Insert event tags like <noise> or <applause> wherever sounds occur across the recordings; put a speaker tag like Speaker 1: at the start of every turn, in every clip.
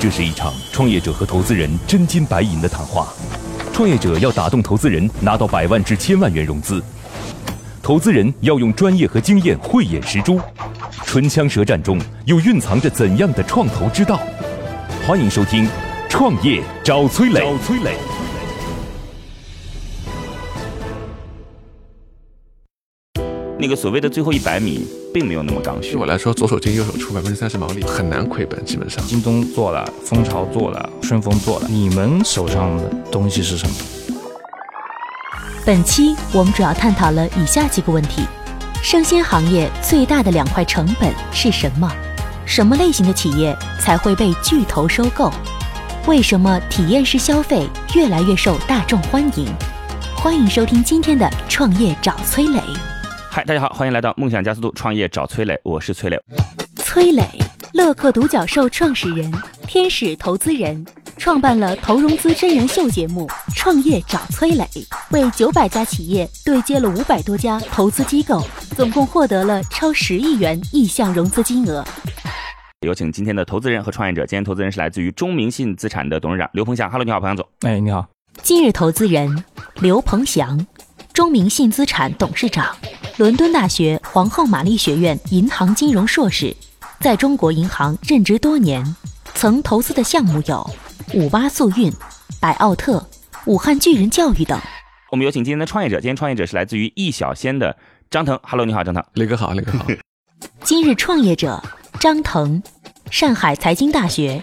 Speaker 1: 这是一场创业者和投资人真金白银的谈话。创业者要打动投资人，拿到百万至千万元融资；投资人要用专业和经验慧眼识珠。唇枪舌战中，又蕴藏着怎样的创投之道？欢迎收听《创业找崔磊》。找崔磊。
Speaker 2: 那个所谓的最后一百米，并没有那么刚需。
Speaker 3: 对我来说，左手进右手出，百分之三十毛利很难亏本，基本上。
Speaker 4: 京东做了，蜂巢做了，顺丰做了，你们手上的东西是什么？
Speaker 5: 本期我们主要探讨了以下几个问题：生鲜行业最大的两块成本是什么？什么类型的企业才会被巨头收购？为什么体验式消费越来越受大众欢迎？欢迎收听今天的《创业找崔磊》。
Speaker 2: 嗨，大家好，欢迎来到梦想加速度创业找崔磊，我是崔磊。
Speaker 5: 崔磊，乐客独角兽创始人，天使投资人，创办了投融资真人秀节目《创业找崔磊》，为九百家企业对接了五百多家投资机构，总共获得了超十亿元意向融资金额。
Speaker 2: 有请今天的投资人和创业者。今天投资人是来自于中明信资产的董事长刘鹏翔。Hello，你好，鹏翔总。
Speaker 4: 哎，你好。
Speaker 5: 今日投资人刘鹏翔，中明信资产董事长。伦敦大学皇后玛丽学院银行金融硕士，在中国银行任职多年，曾投资的项目有五八速运、百奥特、武汉巨人教育等。
Speaker 2: 我们有请今天的创业者，今天创业者是来自于易小仙的张腾。Hello，你好，张腾。
Speaker 3: 雷哥好，雷哥好。<laughs>
Speaker 5: 今日创业者张腾，上海财经大学，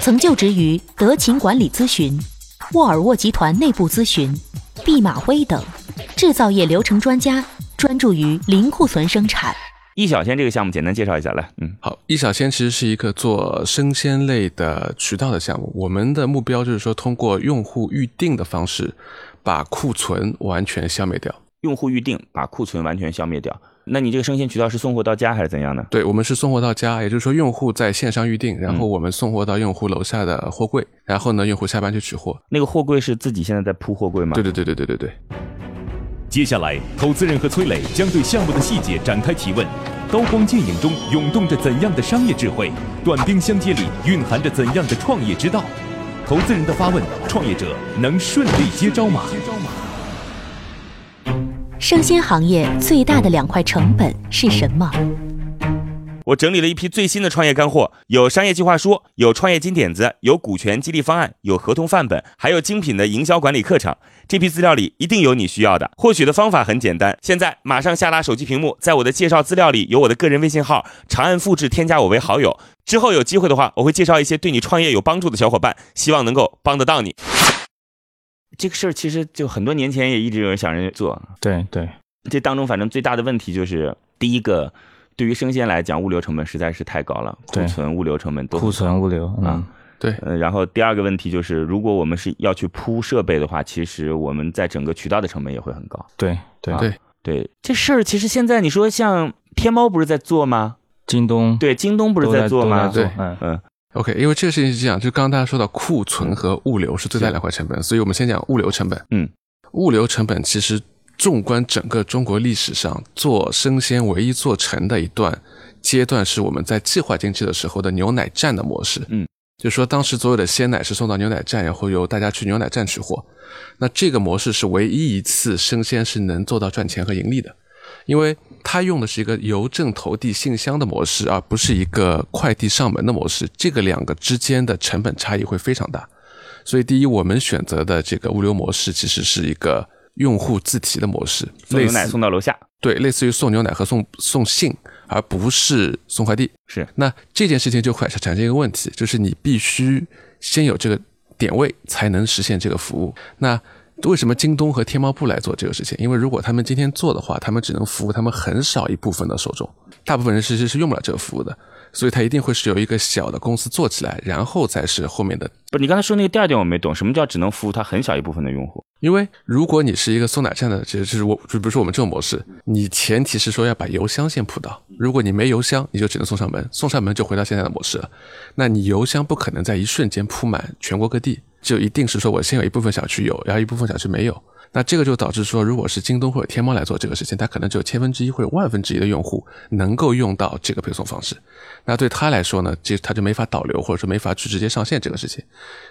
Speaker 5: 曾就职于德勤管理咨询、沃尔沃集团内部咨询、毕马威等，制造业流程专家。专注于零库存生产。
Speaker 2: 易小仙这个项目简单介绍一下来。
Speaker 3: 嗯，好，易小仙其实是一个做生鲜类的渠道的项目。我们的目标就是说，通过用户预定的方式，把库存完全消灭掉。
Speaker 2: 用户预定，把库存完全消灭掉。那你这个生鲜渠道是送货到家还是怎样的？
Speaker 3: 对，我们是送货到家，也就是说，用户在线上预定，然后我们送货到用户楼下的货柜，然后呢，用户下班去取货。
Speaker 2: 那个货柜是自己现在在铺货柜吗？
Speaker 3: 对对对对对对对。
Speaker 1: 接下来，投资人和崔磊将对项目的细节展开提问。刀光剑影中涌动着怎样的商业智慧？短兵相接里蕴含着怎样的创业之道？投资人的发问，创业者能顺利接招吗？
Speaker 5: 生鲜行业最大的两块成本是什么？
Speaker 2: 我整理了一批最新的创业干货，有商业计划书，有创业金点子，有股权激励方案，有合同范本，还有精品的营销管理课程。这批资料里一定有你需要的。获取的方法很简单，现在马上下拉手机屏幕，在我的介绍资料里有我的个人微信号，长按复制添加我为好友。之后有机会的话，我会介绍一些对你创业有帮助的小伙伴，希望能够帮得到你。这个事儿其实就很多年前也一直有人想着做。
Speaker 4: 对对，
Speaker 2: 这当中反正最大的问题就是第一个。对于生鲜来讲，物流成本实在是太高了，库存、物流成本都
Speaker 4: 库存、物流啊，
Speaker 3: 对。
Speaker 2: 呃，然后第二个问题就是，如果我们是要去铺设备的话，其实我们在整个渠道的成本也会很高。
Speaker 4: 对对
Speaker 3: 对
Speaker 2: 对，这事儿其实现在你说像天猫不是在做吗？
Speaker 4: 京东
Speaker 2: 对，京东不是在做吗？
Speaker 3: 对，
Speaker 2: 嗯嗯。
Speaker 3: OK，因为这个事情是这样，就刚刚大家说到库存和物流是最大两块成本，所以我们先讲物流成本。
Speaker 2: 嗯，
Speaker 3: 物流成本其实纵观整个中国历史上做生鲜唯一做成的一段。阶段是我们在计划经济的时候的牛奶站的模式，
Speaker 2: 嗯，
Speaker 3: 就说当时所有的鲜奶是送到牛奶站，然后由大家去牛奶站取货。那这个模式是唯一一次生鲜是能做到赚钱和盈利的，因为它用的是一个邮政投递信箱的模式，而不是一个快递上门的模式。这个两个之间的成本差异会非常大。所以，第一，我们选择的这个物流模式其实是一个用户自提的模式，
Speaker 2: 送牛奶送到楼下，
Speaker 3: 对，类似于送牛奶和送送信。而不是送快递，
Speaker 2: 是
Speaker 3: 那这件事情就会产生一个问题，就是你必须先有这个点位，才能实现这个服务。那为什么京东和天猫不来做这个事情？因为如果他们今天做的话，他们只能服务他们很少一部分的受众，大部分人其实是用不了这个服务的。所以它一定会是由一个小的公司做起来，然后才是后面的。
Speaker 2: 不，你刚才说那个第二点我没懂，什么叫只能服务它很小一部分的用户？
Speaker 3: 因为如果你是一个送奶站的，其实就是我，就比如说我们这种模式，你前提是说要把邮箱先铺到。如果你没邮箱，你就只能送上门，送上门就回到现在的模式了。那你邮箱不可能在一瞬间铺满全国各地，就一定是说我先有一部分小区有，然后一部分小区没有。那这个就导致说，如果是京东或者天猫来做这个事情，它可能只有千分之一或者万分之一的用户能够用到这个配送方式。那对他来说呢，这他就没法导流，或者说没法去直接上线这个事情。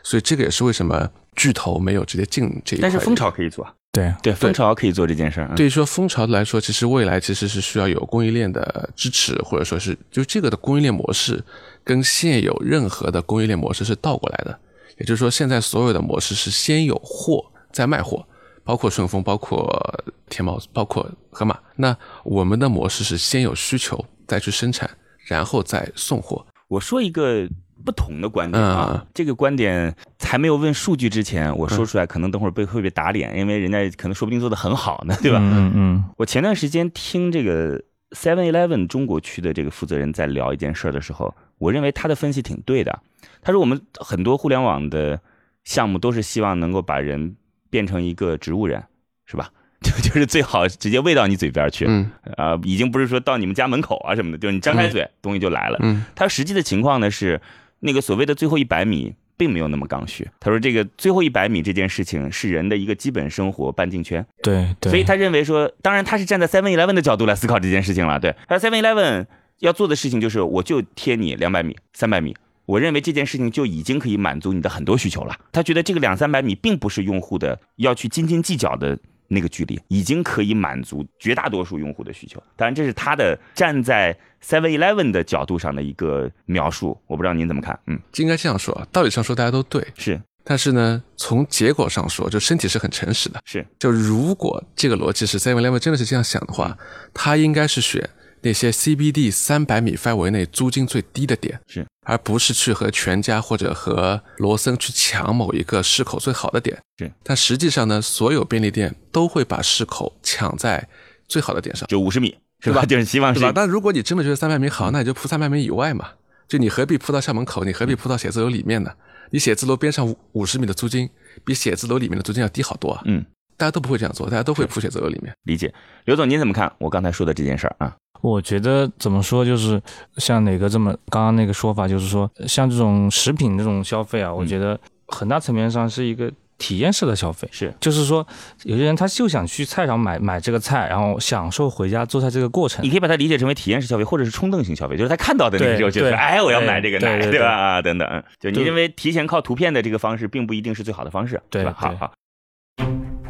Speaker 3: 所以这个也是为什么巨头没有直接进这一块。
Speaker 2: 但是蜂巢可以做，
Speaker 4: 对
Speaker 2: 对，蜂巢可以做这件事儿。
Speaker 3: 对于说蜂巢来说，其实未来其实是需要有供应链的支持，或者说是就这个的供应链模式跟现有任何的供应链模式是倒过来的。也就是说，现在所有的模式是先有货再卖货。包括顺丰，包括天猫，包括盒马。那我们的模式是先有需求，再去生产，然后再送货。
Speaker 2: 我说一个不同的观点啊，这个观点还没有问数据之前，我说出来可能等会儿被会被打脸，因为人家可能说不定做的很好呢，对吧？
Speaker 4: 嗯嗯。
Speaker 2: 我前段时间听这个 Seven Eleven 中国区的这个负责人在聊一件事儿的时候，我认为他的分析挺对的。他说我们很多互联网的项目都是希望能够把人。变成一个植物人，是吧？就 <laughs> 就是最好直接喂到你嘴边去，
Speaker 3: 嗯，
Speaker 2: 啊，已经不是说到你们家门口啊什么的，就是你张开嘴，东西就来了。
Speaker 3: 嗯，
Speaker 2: 他实际的情况呢是，那个所谓的最后一百米并没有那么刚需。他说这个最后一百米这件事情是人的一个基本生活半径圈。
Speaker 4: 对对。
Speaker 2: 所以他认为说，当然他是站在 Seven Eleven 的角度来思考这件事情了。对，他说 Seven Eleven 要做的事情就是，我就贴你两百米、三百米。我认为这件事情就已经可以满足你的很多需求了。他觉得这个两三百米并不是用户的要去斤斤计较的那个距离，已经可以满足绝大多数用户的需求。当然，这是他的站在 Seven Eleven 的角度上的一个描述。我不知道您怎么看？嗯，
Speaker 3: 应该这样说，道理上说大家都对，
Speaker 2: 是。
Speaker 3: 但是呢，从结果上说，就身体是很诚实的。
Speaker 2: 是。
Speaker 3: 就如果这个逻辑是 Seven Eleven 真的是这样想的话，他应该是选。那些 CBD 三百米范围内租金最低的点
Speaker 2: 是，
Speaker 3: 而不是去和全家或者和罗森去抢某一个市口最好的点。
Speaker 2: 是，
Speaker 3: 但实际上呢，所有便利店都会把市口抢在最好的点上，
Speaker 2: 就五十米，是吧？就是希望是
Speaker 3: 吧？但如果你真的觉得三百米好，那你就铺三百米以外嘛。就你何必铺到校门口？你何必铺到写字楼里面呢？你写字楼边上五五十米的租金，比写字楼里面的租金要低好多啊。
Speaker 2: 嗯，
Speaker 3: 大家都不会这样做，大家都会铺写字楼里面。
Speaker 2: 理解，刘总您怎么看我刚才说的这件事儿啊？
Speaker 4: 我觉得怎么说，就是像哪个这么刚刚那个说法，就是说像这种食品这种消费啊，我觉得很大层面上是一个体验式的消费。
Speaker 2: 是，
Speaker 4: 就是说有些人他就想去菜场买买这个菜，然后享受回家做菜这个过程。
Speaker 2: 你可以把它理解成为体验式消费，或者是冲动型消费，就是他看到的那个时候觉得，哎，我要买这个奶，对吧？啊，等等，就你认为提前靠图片的这个方式，并不一定是最好的方式，
Speaker 4: 对
Speaker 2: 吧？好好。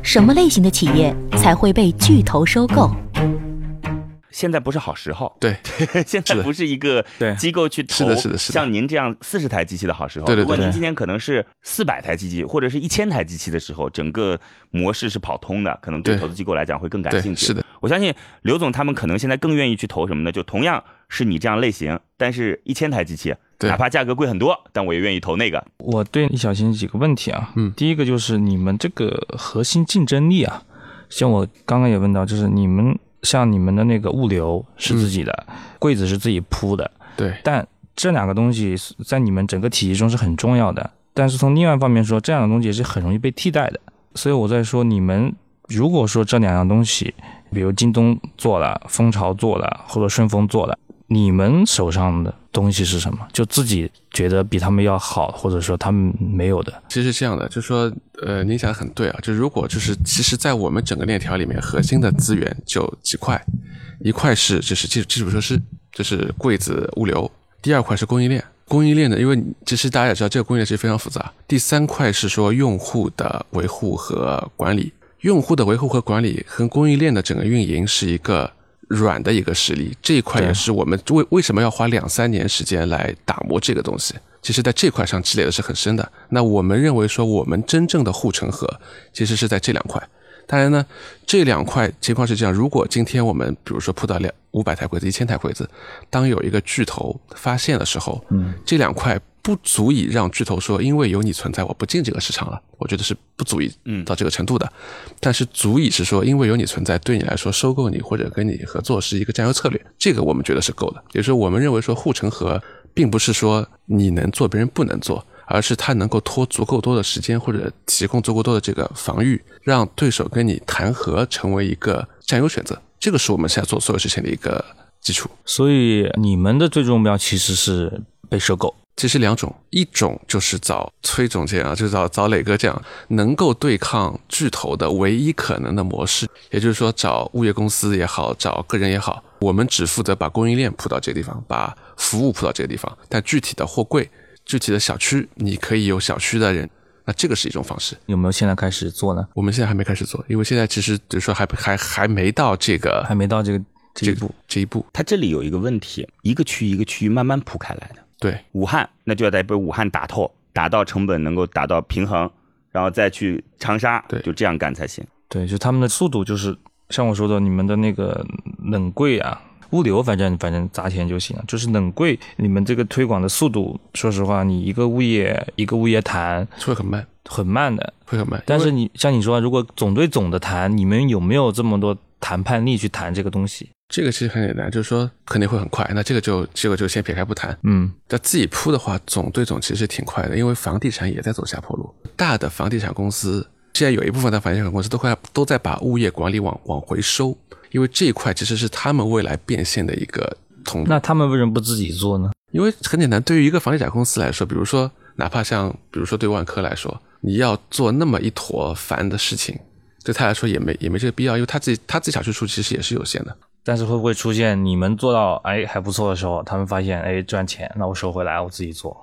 Speaker 5: 什么类型的企业才会被巨头收购？
Speaker 2: 现在不是好时候，
Speaker 3: 对，<laughs>
Speaker 2: 现在不是一个机构去投，
Speaker 3: 是的，是的，是
Speaker 2: 像您这样四十台机器的好时候。
Speaker 3: 对对对。
Speaker 2: 如果您今天可能是四百台机器或者是一千台机器的时候，整个模式是跑通的，可能对投资机构来讲会更感兴趣。
Speaker 3: 是的，
Speaker 2: 我相信刘总他们可能现在更愿意去投什么呢？就同样是你这样类型，但是一千台机器，哪怕价格贵很多，但我也愿意投那个。
Speaker 4: 我对李小新几个问题啊，嗯，第一个就是你们这个核心竞争力啊，像我刚刚也问到，就是你们。像你们的那个物流是自己的，柜子是自己铺的，
Speaker 3: 对。
Speaker 4: 但这两个东西在你们整个体系中是很重要的。但是从另外一方面说，这样的东西是很容易被替代的。所以我在说，你们如果说这两样东西，比如京东做了，蜂巢做了，或者顺丰做了。你们手上的东西是什么？就自己觉得比他们要好，或者说他们没有的。
Speaker 3: 其实是这样的，就是说，呃，您讲的很对啊。就如果就是，其实，在我们整个链条里面，核心的资源就几块，一块是就是基础基础设施，就是柜子、物流；第二块是供应链，供应链的，因为其实大家也知道，这个供应链其实非常复杂。第三块是说用户的维护和管理，用户的维护和管理和供应链的整个运营是一个。软的一个实力，这一块也是我们为为什么要花两三年时间来打磨这个东西。其实，在这块上积累的是很深的。那我们认为说，我们真正的护城河其实是在这两块。当然呢，这两块情况是这样：如果今天我们比如说铺到两五百台柜子、一千台柜子，当有一个巨头发现的时候，嗯，这两块。不足以让巨头说，因为有你存在，我不进这个市场了。我觉得是不足以到这个程度的，但是足以是说，因为有你存在，对你来说收购你或者跟你合作是一个占优策略。这个我们觉得是够的。也就是说，我们认为说护城河并不是说你能做别人不能做，而是它能够拖足够多的时间或者提供足够多的这个防御，让对手跟你谈和成为一个占优选择。这个是我们现在做所有事情的一个基础。
Speaker 4: 所以你们的最终目标其实是被收购。
Speaker 3: 其实两种，一种就是找崔总监啊，就是找找磊哥这样能够对抗巨头的唯一可能的模式，也就是说找物业公司也好，找个人也好，我们只负责把供应链铺到这个地方，把服务铺到这个地方，但具体的货柜、具体的小区，你可以有小区的人，那这个是一种方式。
Speaker 4: 有没有现在开始做呢？
Speaker 3: 我们现在还没开始做，因为现在其实比如说还还还没到这个
Speaker 4: 还没到这个这一步。
Speaker 3: 这一步，
Speaker 2: 它这里有一个问题，一个区一个区慢慢铺开来的。
Speaker 3: 对，
Speaker 2: 武汉那就要得被武汉打透，打到成本能够达到平衡，然后再去长沙，
Speaker 3: 对
Speaker 2: 就这样干才行。
Speaker 4: 对，就他们的速度就是像我说的，你们的那个冷柜啊、物流，反正反正砸钱就行了。就是冷柜，你们这个推广的速度，说实话，你一个物业一个物业谈
Speaker 3: 会很慢，
Speaker 4: 很慢的。
Speaker 3: 会很慢。
Speaker 4: 但是你像你说，如果总对总的谈，你们有没有这么多谈判力去谈这个东西？
Speaker 3: 这个其实很简单，就是说肯定会很快。那这个就这个就先撇开不谈。
Speaker 4: 嗯，
Speaker 3: 那自己铺的话，总对总其实挺快的，因为房地产也在走下坡路。大的房地产公司现在有一部分的房地产公司都快都在把物业管理往往回收，因为这一块其实是他们未来变现的一个通路。
Speaker 4: 那他们为什么不自己做呢？
Speaker 3: 因为很简单，对于一个房地产公司来说，比如说哪怕像比如说对万科来说，你要做那么一坨烦的事情，对他来说也没也没这个必要，因为他自己他自己小区数其实也是有限的。
Speaker 4: 但是会不会出现你们做到哎还不错的时候，他们发现哎赚钱，那我收回来我自己做。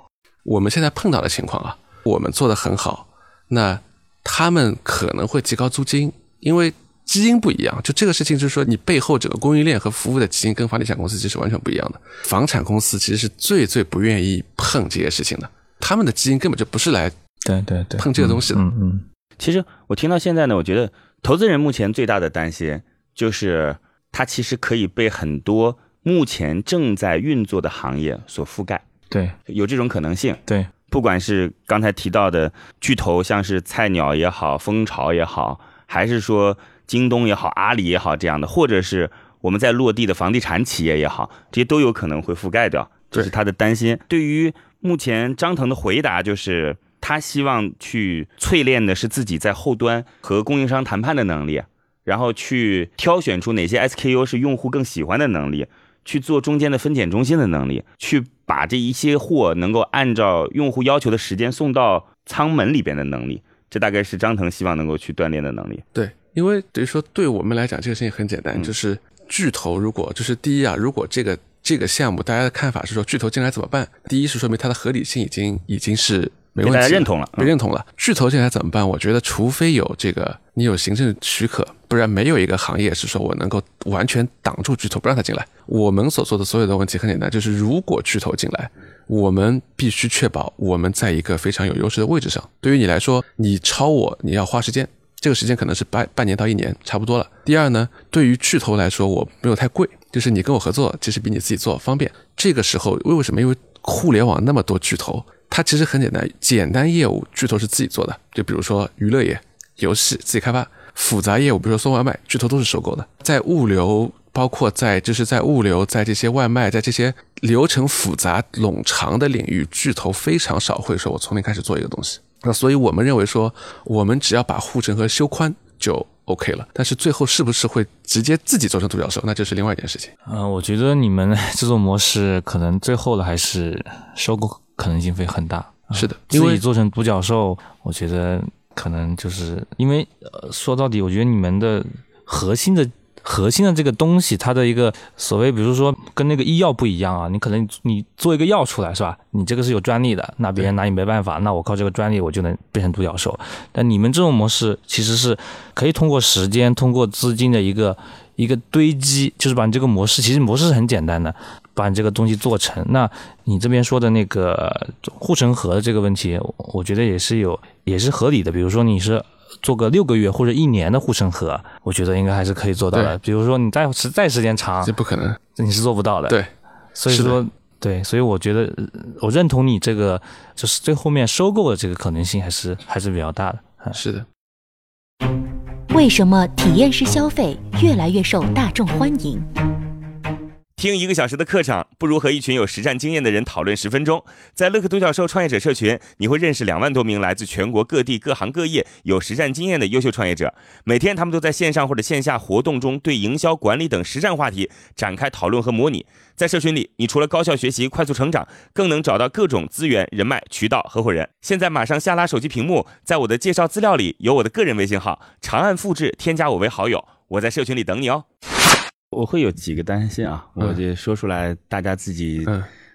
Speaker 3: 我们现在碰到的情况啊，我们做的很好，那他们可能会提高租金，因为基因不一样。就这个事情，就是说你背后整个供应链和服务的基因跟房地产公司其实完全不一样的。房产公司其实是最最不愿意碰这些事情的，他们的基因根本就不是来
Speaker 4: 对对对，
Speaker 3: 碰这个东西的。
Speaker 4: 嗯嗯，
Speaker 2: 其实我听到现在呢，我觉得投资人目前最大的担心就是，它其实可以被很多目前正在运作的行业所覆盖，
Speaker 4: 对
Speaker 2: 有这种可能性。
Speaker 4: 对，
Speaker 2: 不管是刚才提到的巨头，像是菜鸟也好，蜂巢也好，还是说京东也好、阿里也好这样的，或者是我们在落地的房地产企业也好，这些都有可能会覆盖掉，这是他的担心。对于目前张腾的回答就是，他希望去淬炼的是自己在后端和供应商谈判的能力，然后去挑选出哪些 SKU 是用户更喜欢的能力，去做中间的分拣中心的能力，去把这一些货能够按照用户要求的时间送到舱门里边的能力，这大概是张腾希望能够去锻炼的能力。
Speaker 3: 对，因为等于说对我们来讲，这个事情很简单，
Speaker 2: 嗯
Speaker 3: 就是巨头如果就是第一啊，如果这个这个项目大家的看法是说巨头进来怎么办？第一是说明它的合理性已经已经是没问题
Speaker 2: 被大，家认同了嗯
Speaker 3: 被认同了。巨头进来怎么办？我觉得除非有这个你有行政许可，不然没有一个行业是说我能够完全挡住巨头不让他进来。我们所做的所有的问题很简单，就是如果巨头进来。我们必须确保我们在一个非常有优势的位置上。对于你来说，你超我，你要花时间，这个时间可能是半半年到一年，差不多了。第二呢，对于巨头来说，我没有太贵，就是你跟我合作，其实比你自己做方便。这个时候为什么？因为互联网那么多巨头，它其实很简单，简单业务巨头是自己做的，就比如说娱乐业、游戏自己开发，复杂业务比如说送外卖，巨头都是收购的。在物流，包括在就是在物流，在这些外卖，在这些流程复杂冗长的领域，巨头非常少会说我从零开始做一个东西。那所以我们认为说，我们只要把护城河修宽就 OK 了。但是最后是不是会直接自己做成独角兽，那就是另外一件事情。
Speaker 4: 呃，我觉得你们 <laughs> 这种模式可能最后的还是收购可能性会很大。啊
Speaker 3: 是的，因
Speaker 4: 自
Speaker 3: 为
Speaker 4: 己做成独角兽，我觉得可能就是因为呃，说到底，我觉得你们的核心的。核心的这个东西，它的一个所谓，比如说跟那个医药不一样啊，你可能你做一个药出来是吧？你这个是有专利的，那别人拿你没办法，那我靠这个专利我就能变成独角兽。但你们这种模式其实是可以通过时间、通过资金的一个一个堆积，就是把你这个模式，其实模式是很简单的，把你这个东西做成。那你这边说的那个护城河的这个问题，我觉得也是有也是合理的。比如说你是做个六个月或者一年的护城河，我觉得应该还是可以做到的。比如说你再时再时间长
Speaker 3: 这，不可能。
Speaker 4: 你是做不到的。，
Speaker 3: 对，
Speaker 4: 所以说对，所以我觉得呃我认同你这个，就是最后面收购的这个可能性还是还是比较大的。啊
Speaker 3: 是的。
Speaker 5: 为什么体验式消费越来越受大众欢迎？
Speaker 6: 听一个小时的课程，不如和一群有实战经验的人讨论十分钟。在乐克独角兽创业者社群，你会认识两万多名来自全国各地各行各业有实战经验的优秀创业者。每天，他们都在线上或者线下活动中，对营销管理等实战话题展开讨论和模拟。在社群里，你除了高效学习、快速成长，更能找到各种资源、人脉、渠道、合伙人。现在马上下拉手机屏幕，在我的介绍资料里有我的个人微信号，长按复制，添加我为好友。我在社群里等你哦。
Speaker 2: 我会有几个担心啊，我就说出来，大家自己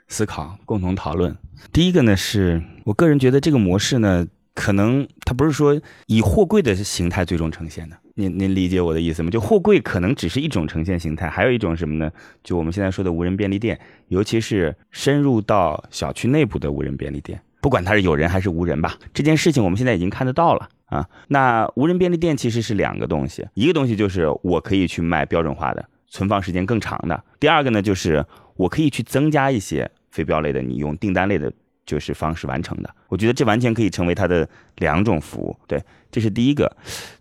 Speaker 2: 思考，共同讨论。第一个呢，是我个人觉得这个模式呢，可能它不是说以货柜的形态最终呈现的。您您理解我的意思吗？就货柜可能只是一种呈现形态，还有一种什么呢？就我们现在说的无人便利店，尤其是深入到小区内部的无人便利店，不管它是有人还是无人吧，这件事情我们现在已经看得到了啊。那无人便利店其实是两个东西，一个东西就是我可以去卖标准化的。存放时间更长的。第二个呢，就是我可以去增加一些非标类的，你用订单类的，就是方式完成的。我觉得这完全可以成为它的两种服务。对，这是第一个。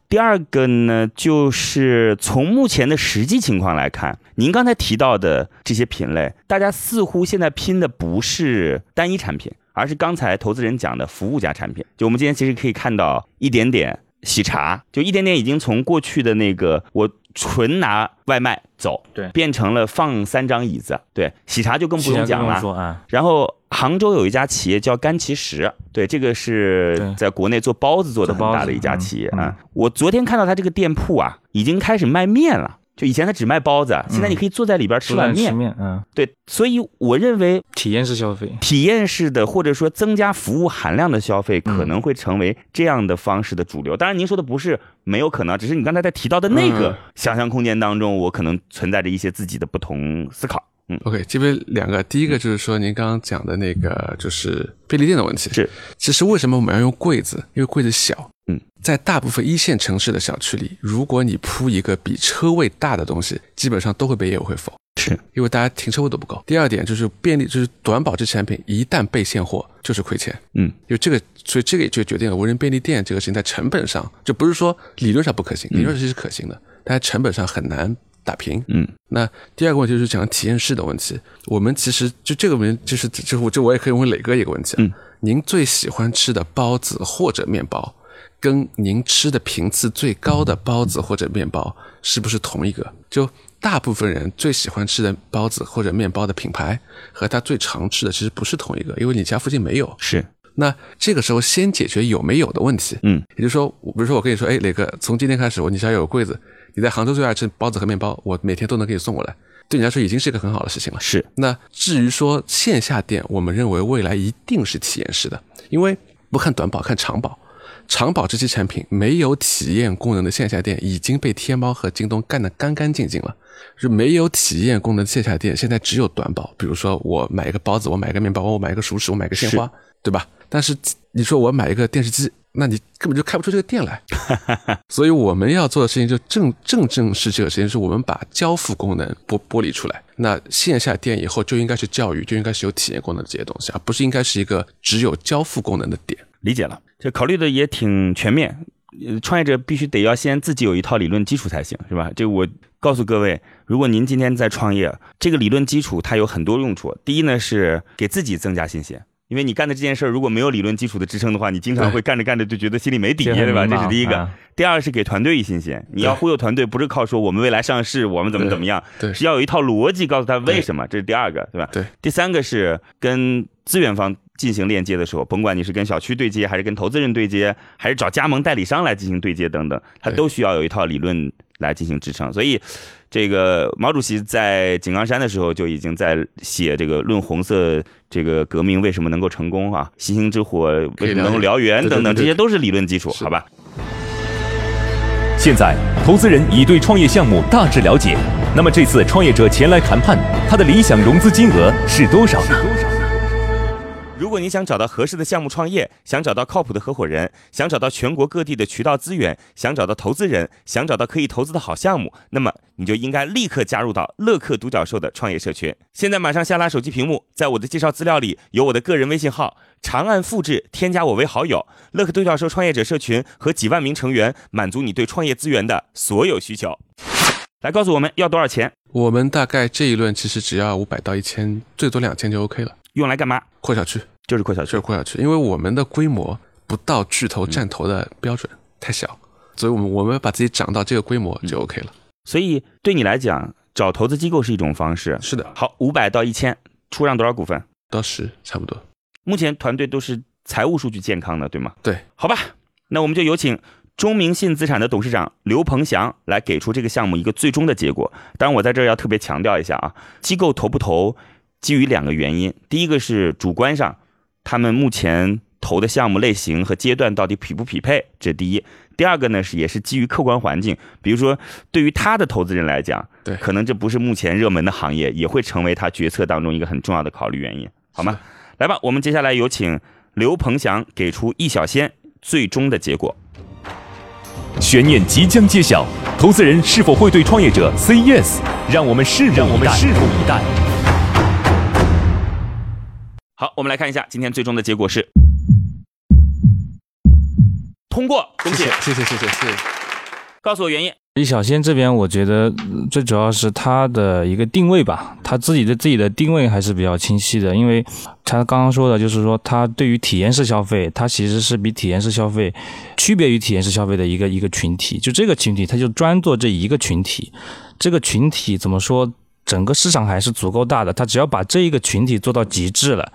Speaker 2: 第二个呢，就是从目前的实际情况来看，您刚才提到的这些品类，大家似乎现在拼的不是单一产品，而是刚才投资人讲的服务加产品。就我们今天其实可以看到一点点喜茶，就一点点已经从过去的那个我。纯拿外卖走，
Speaker 4: 对，
Speaker 2: 变成了放三张椅子，对，喜茶就更不用讲了
Speaker 4: 啊。
Speaker 2: 然后杭州有一家企业叫甘其食，对，这个是在国内做包子做的很大的一家企业啊。我昨天看到他这个店铺啊，已经开始卖面了。就以前他只卖包子，现在你可以坐在里边吃碗面。
Speaker 4: 面，嗯，
Speaker 2: 对，所以我认为
Speaker 4: 体验式消费，
Speaker 2: 体验式的或者说增加服务含量的消费可能会成为这样的方式的主流。当然，您说的不是没有可能，只是你刚才在提到的那个想象空间当中，我可能存在着一些自己的不同思考。
Speaker 3: 嗯，OK，这边两个，第一个就是说您刚刚讲的那个就是便利店的问题。
Speaker 2: 是，
Speaker 3: 其实为什么我们要用柜子？因为柜子小。
Speaker 2: 嗯，
Speaker 3: 在大部分一线城市的小区里，如果你铺一个比车位大的东西，基本上都会被业委会否，
Speaker 2: 是
Speaker 3: 因为大家停车位都不够。第二点就是便利，就是短保值产品一旦被现货就是亏钱。
Speaker 2: 嗯，
Speaker 3: 因为这个，所以这个也就决定了无人便利店这个事情在成本上就不是说理论上不可行，理论上是可行的，但在成本上很难打平。
Speaker 2: 嗯，
Speaker 3: 那第二个问题就是讲体验式的问题。我们其实就这个问题，就是就我就我也可以问磊哥一个问题。
Speaker 2: 嗯，
Speaker 3: 您最喜欢吃的包子或者面包？跟您吃的频次最高的包子或者面包是不是同一个？就大部分人最喜欢吃的包子或者面包的品牌和他最常吃的其实不是同一个，因为你家附近没有。
Speaker 2: 是，
Speaker 3: 那这个时候先解决有没有的问题。
Speaker 2: 嗯，
Speaker 3: 也就是说，比如说我跟你说，哎，磊哥，从今天开始，我你家有个柜子，你在杭州最爱吃包子和面包，我每天都能给你送过来，对你来说已经是一个很好的事情了。
Speaker 2: 是。
Speaker 3: 那至于说线下店，我们认为未来一定是体验式的，因为不看短保，看长保。长保这些产品没有体验功能的线下店已经被天猫和京东干得干干净净了。是没有体验功能的线下店，现在只有短保。比如说，我买一个包子，我买一个面包，我买一个熟食，我买个鲜花，对吧？但是你说我买一个电视机，那你根本就开不出这个店来。<laughs> 所以我们要做的事情就正正正是这个事情，是我们把交付功能剥剥离出来。那线下店以后就应该是教育，就应该是有体验功能的这些东西，而不是应该是一个只有交付功能的店。
Speaker 2: 理解了。这考虑的也挺全面，创业者必须得要先自己有一套理论基础才行，是吧？这我告诉各位，如果您今天在创业，这个理论基础它有很多用处。第一呢是给自己增加信心，因为你干的这件事儿如果没有理论基础的支撑的话，你经常会干着干着就觉得心里没底，对吧？这是第一个。第二是给团队以信心，你要忽悠团队，不是靠说我们未来上市，我们怎么怎么样，是要有一套逻辑告诉他为什么，这是第二个，对吧？
Speaker 3: 对。
Speaker 2: 第三个是跟资源方。进行链接的时候，甭管你是跟小区对接，还是跟投资人对接，还是找加盟代理商来进行对接等等，它都需要有一套理论来进行支撑。所以，这个毛主席在井冈山的时候就已经在写这个《论红色这个革命为什么能够成功啊，星星之火为什么能够燎原等等，这些都是理论基础，好吧？
Speaker 1: 现在，投资人已对创业项目大致了解，那么这次创业者前来谈判，他的理想融资金额是多少呢？
Speaker 6: 如果你想找到合适的项目创业，想找到靠谱的合伙人，想找到全国各地的渠道资源，想找到投资人，想找到可以投资的好项目，那么你就应该立刻加入到乐客独角兽的创业社群。现在马上下拉手机屏幕，在我的介绍资料里有我的个人微信号，长按复制，添加我为好友。乐客独角兽创业者社群和几万名成员，满足你对创业资源的所有需求。
Speaker 2: 来告诉我们要多少钱？
Speaker 3: 我们大概这一轮其实只要五百到一千，最多两千就 OK 了。
Speaker 2: 用来干嘛？
Speaker 3: 扩小区，
Speaker 2: 就是扩小区，
Speaker 3: 就是扩小区。因为我们的规模不到巨头占头的标准，太小，所以我们我们把自己涨到这个规模就 OK 了。
Speaker 2: 所以对你来讲，找投资机构是一种方式。
Speaker 3: 是的。
Speaker 2: 好，五百到一千，出让多少股份？
Speaker 3: 到十，差不多。
Speaker 2: 目前团队都是财务数据健康的，对吗？
Speaker 3: 对。
Speaker 2: 好吧，那我们就有请。中明信资产的董事长刘鹏翔来给出这个项目一个最终的结果。当然，我在这儿要特别强调一下啊，机构投不投，基于两个原因。第一个是主观上，他们目前投的项目类型和阶段到底匹不匹配，这是第一。第二个呢是也是基于客观环境，比如说对于他的投资人来讲，
Speaker 3: 对，
Speaker 2: 可能这不是目前热门的行业，也会成为他决策当中一个很重要的考虑原因，好吗？来吧，我们接下来有请刘鹏翔给出易小仙最终的结果。
Speaker 1: 悬念即将揭晓，投资人是否会对创业者 say yes？让我们拭目让我们拭目以待。
Speaker 2: 好，我们来看一下今天最终的结果是通过，恭喜，
Speaker 3: 谢谢谢谢谢谢。
Speaker 2: 告诉我原因。
Speaker 4: 李小仙这边，我觉得最主要是他的一个定位吧，他自己的自己的定位还是比较清晰的，因为他刚刚说的就是说，他对于体验式消费，他其实是比体验式消费区别于体验式消费的一个一个群体，就这个群体，他就专做这一个群体，这个群体怎么说，整个市场还是足够大的，他只要把这一个群体做到极致了，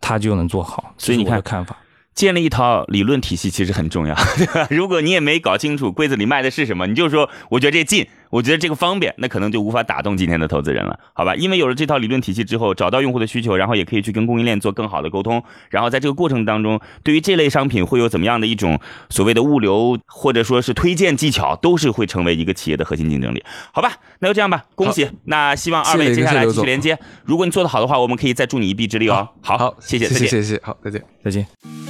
Speaker 4: 他就能做好。
Speaker 2: 所以你看
Speaker 4: 看法。
Speaker 2: 建立一套理论体系其实很重要，<laughs> 对吧？如果你也没搞清楚柜子里卖的是什么，你就说我觉得这近，我觉得这个方便，那可能就无法打动今天的投资人了，好吧？因为有了这套理论体系之后，找到用户的需求，然后也可以去跟供应链做更好的沟通，然后在这个过程当中，对于这类商品会有怎么样的一种所谓的物流或者说是推荐技巧，都是会成为一个企业的核心竞争力，好吧？那就这样吧，恭喜！那希望二位接下来继续连接，如果你做得好的话，我们可以再助你一臂之力哦。好，
Speaker 3: 好，
Speaker 2: 谢谢，
Speaker 3: 谢谢，谢谢，好，再见，
Speaker 4: 再见。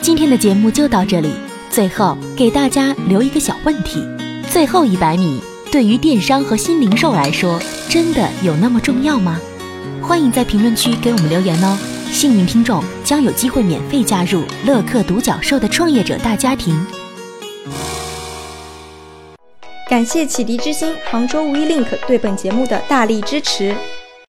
Speaker 5: 今天的节目就到这里。最后给大家留一个小问题：最后一百米对于电商和新零售来说，真的有那么重要吗？欢迎在评论区给我们留言哦！幸运听众将有机会免费加入乐客独角兽的创业者大家庭。
Speaker 7: 感谢启迪之星、杭州无一 link 对本节目的大力支持。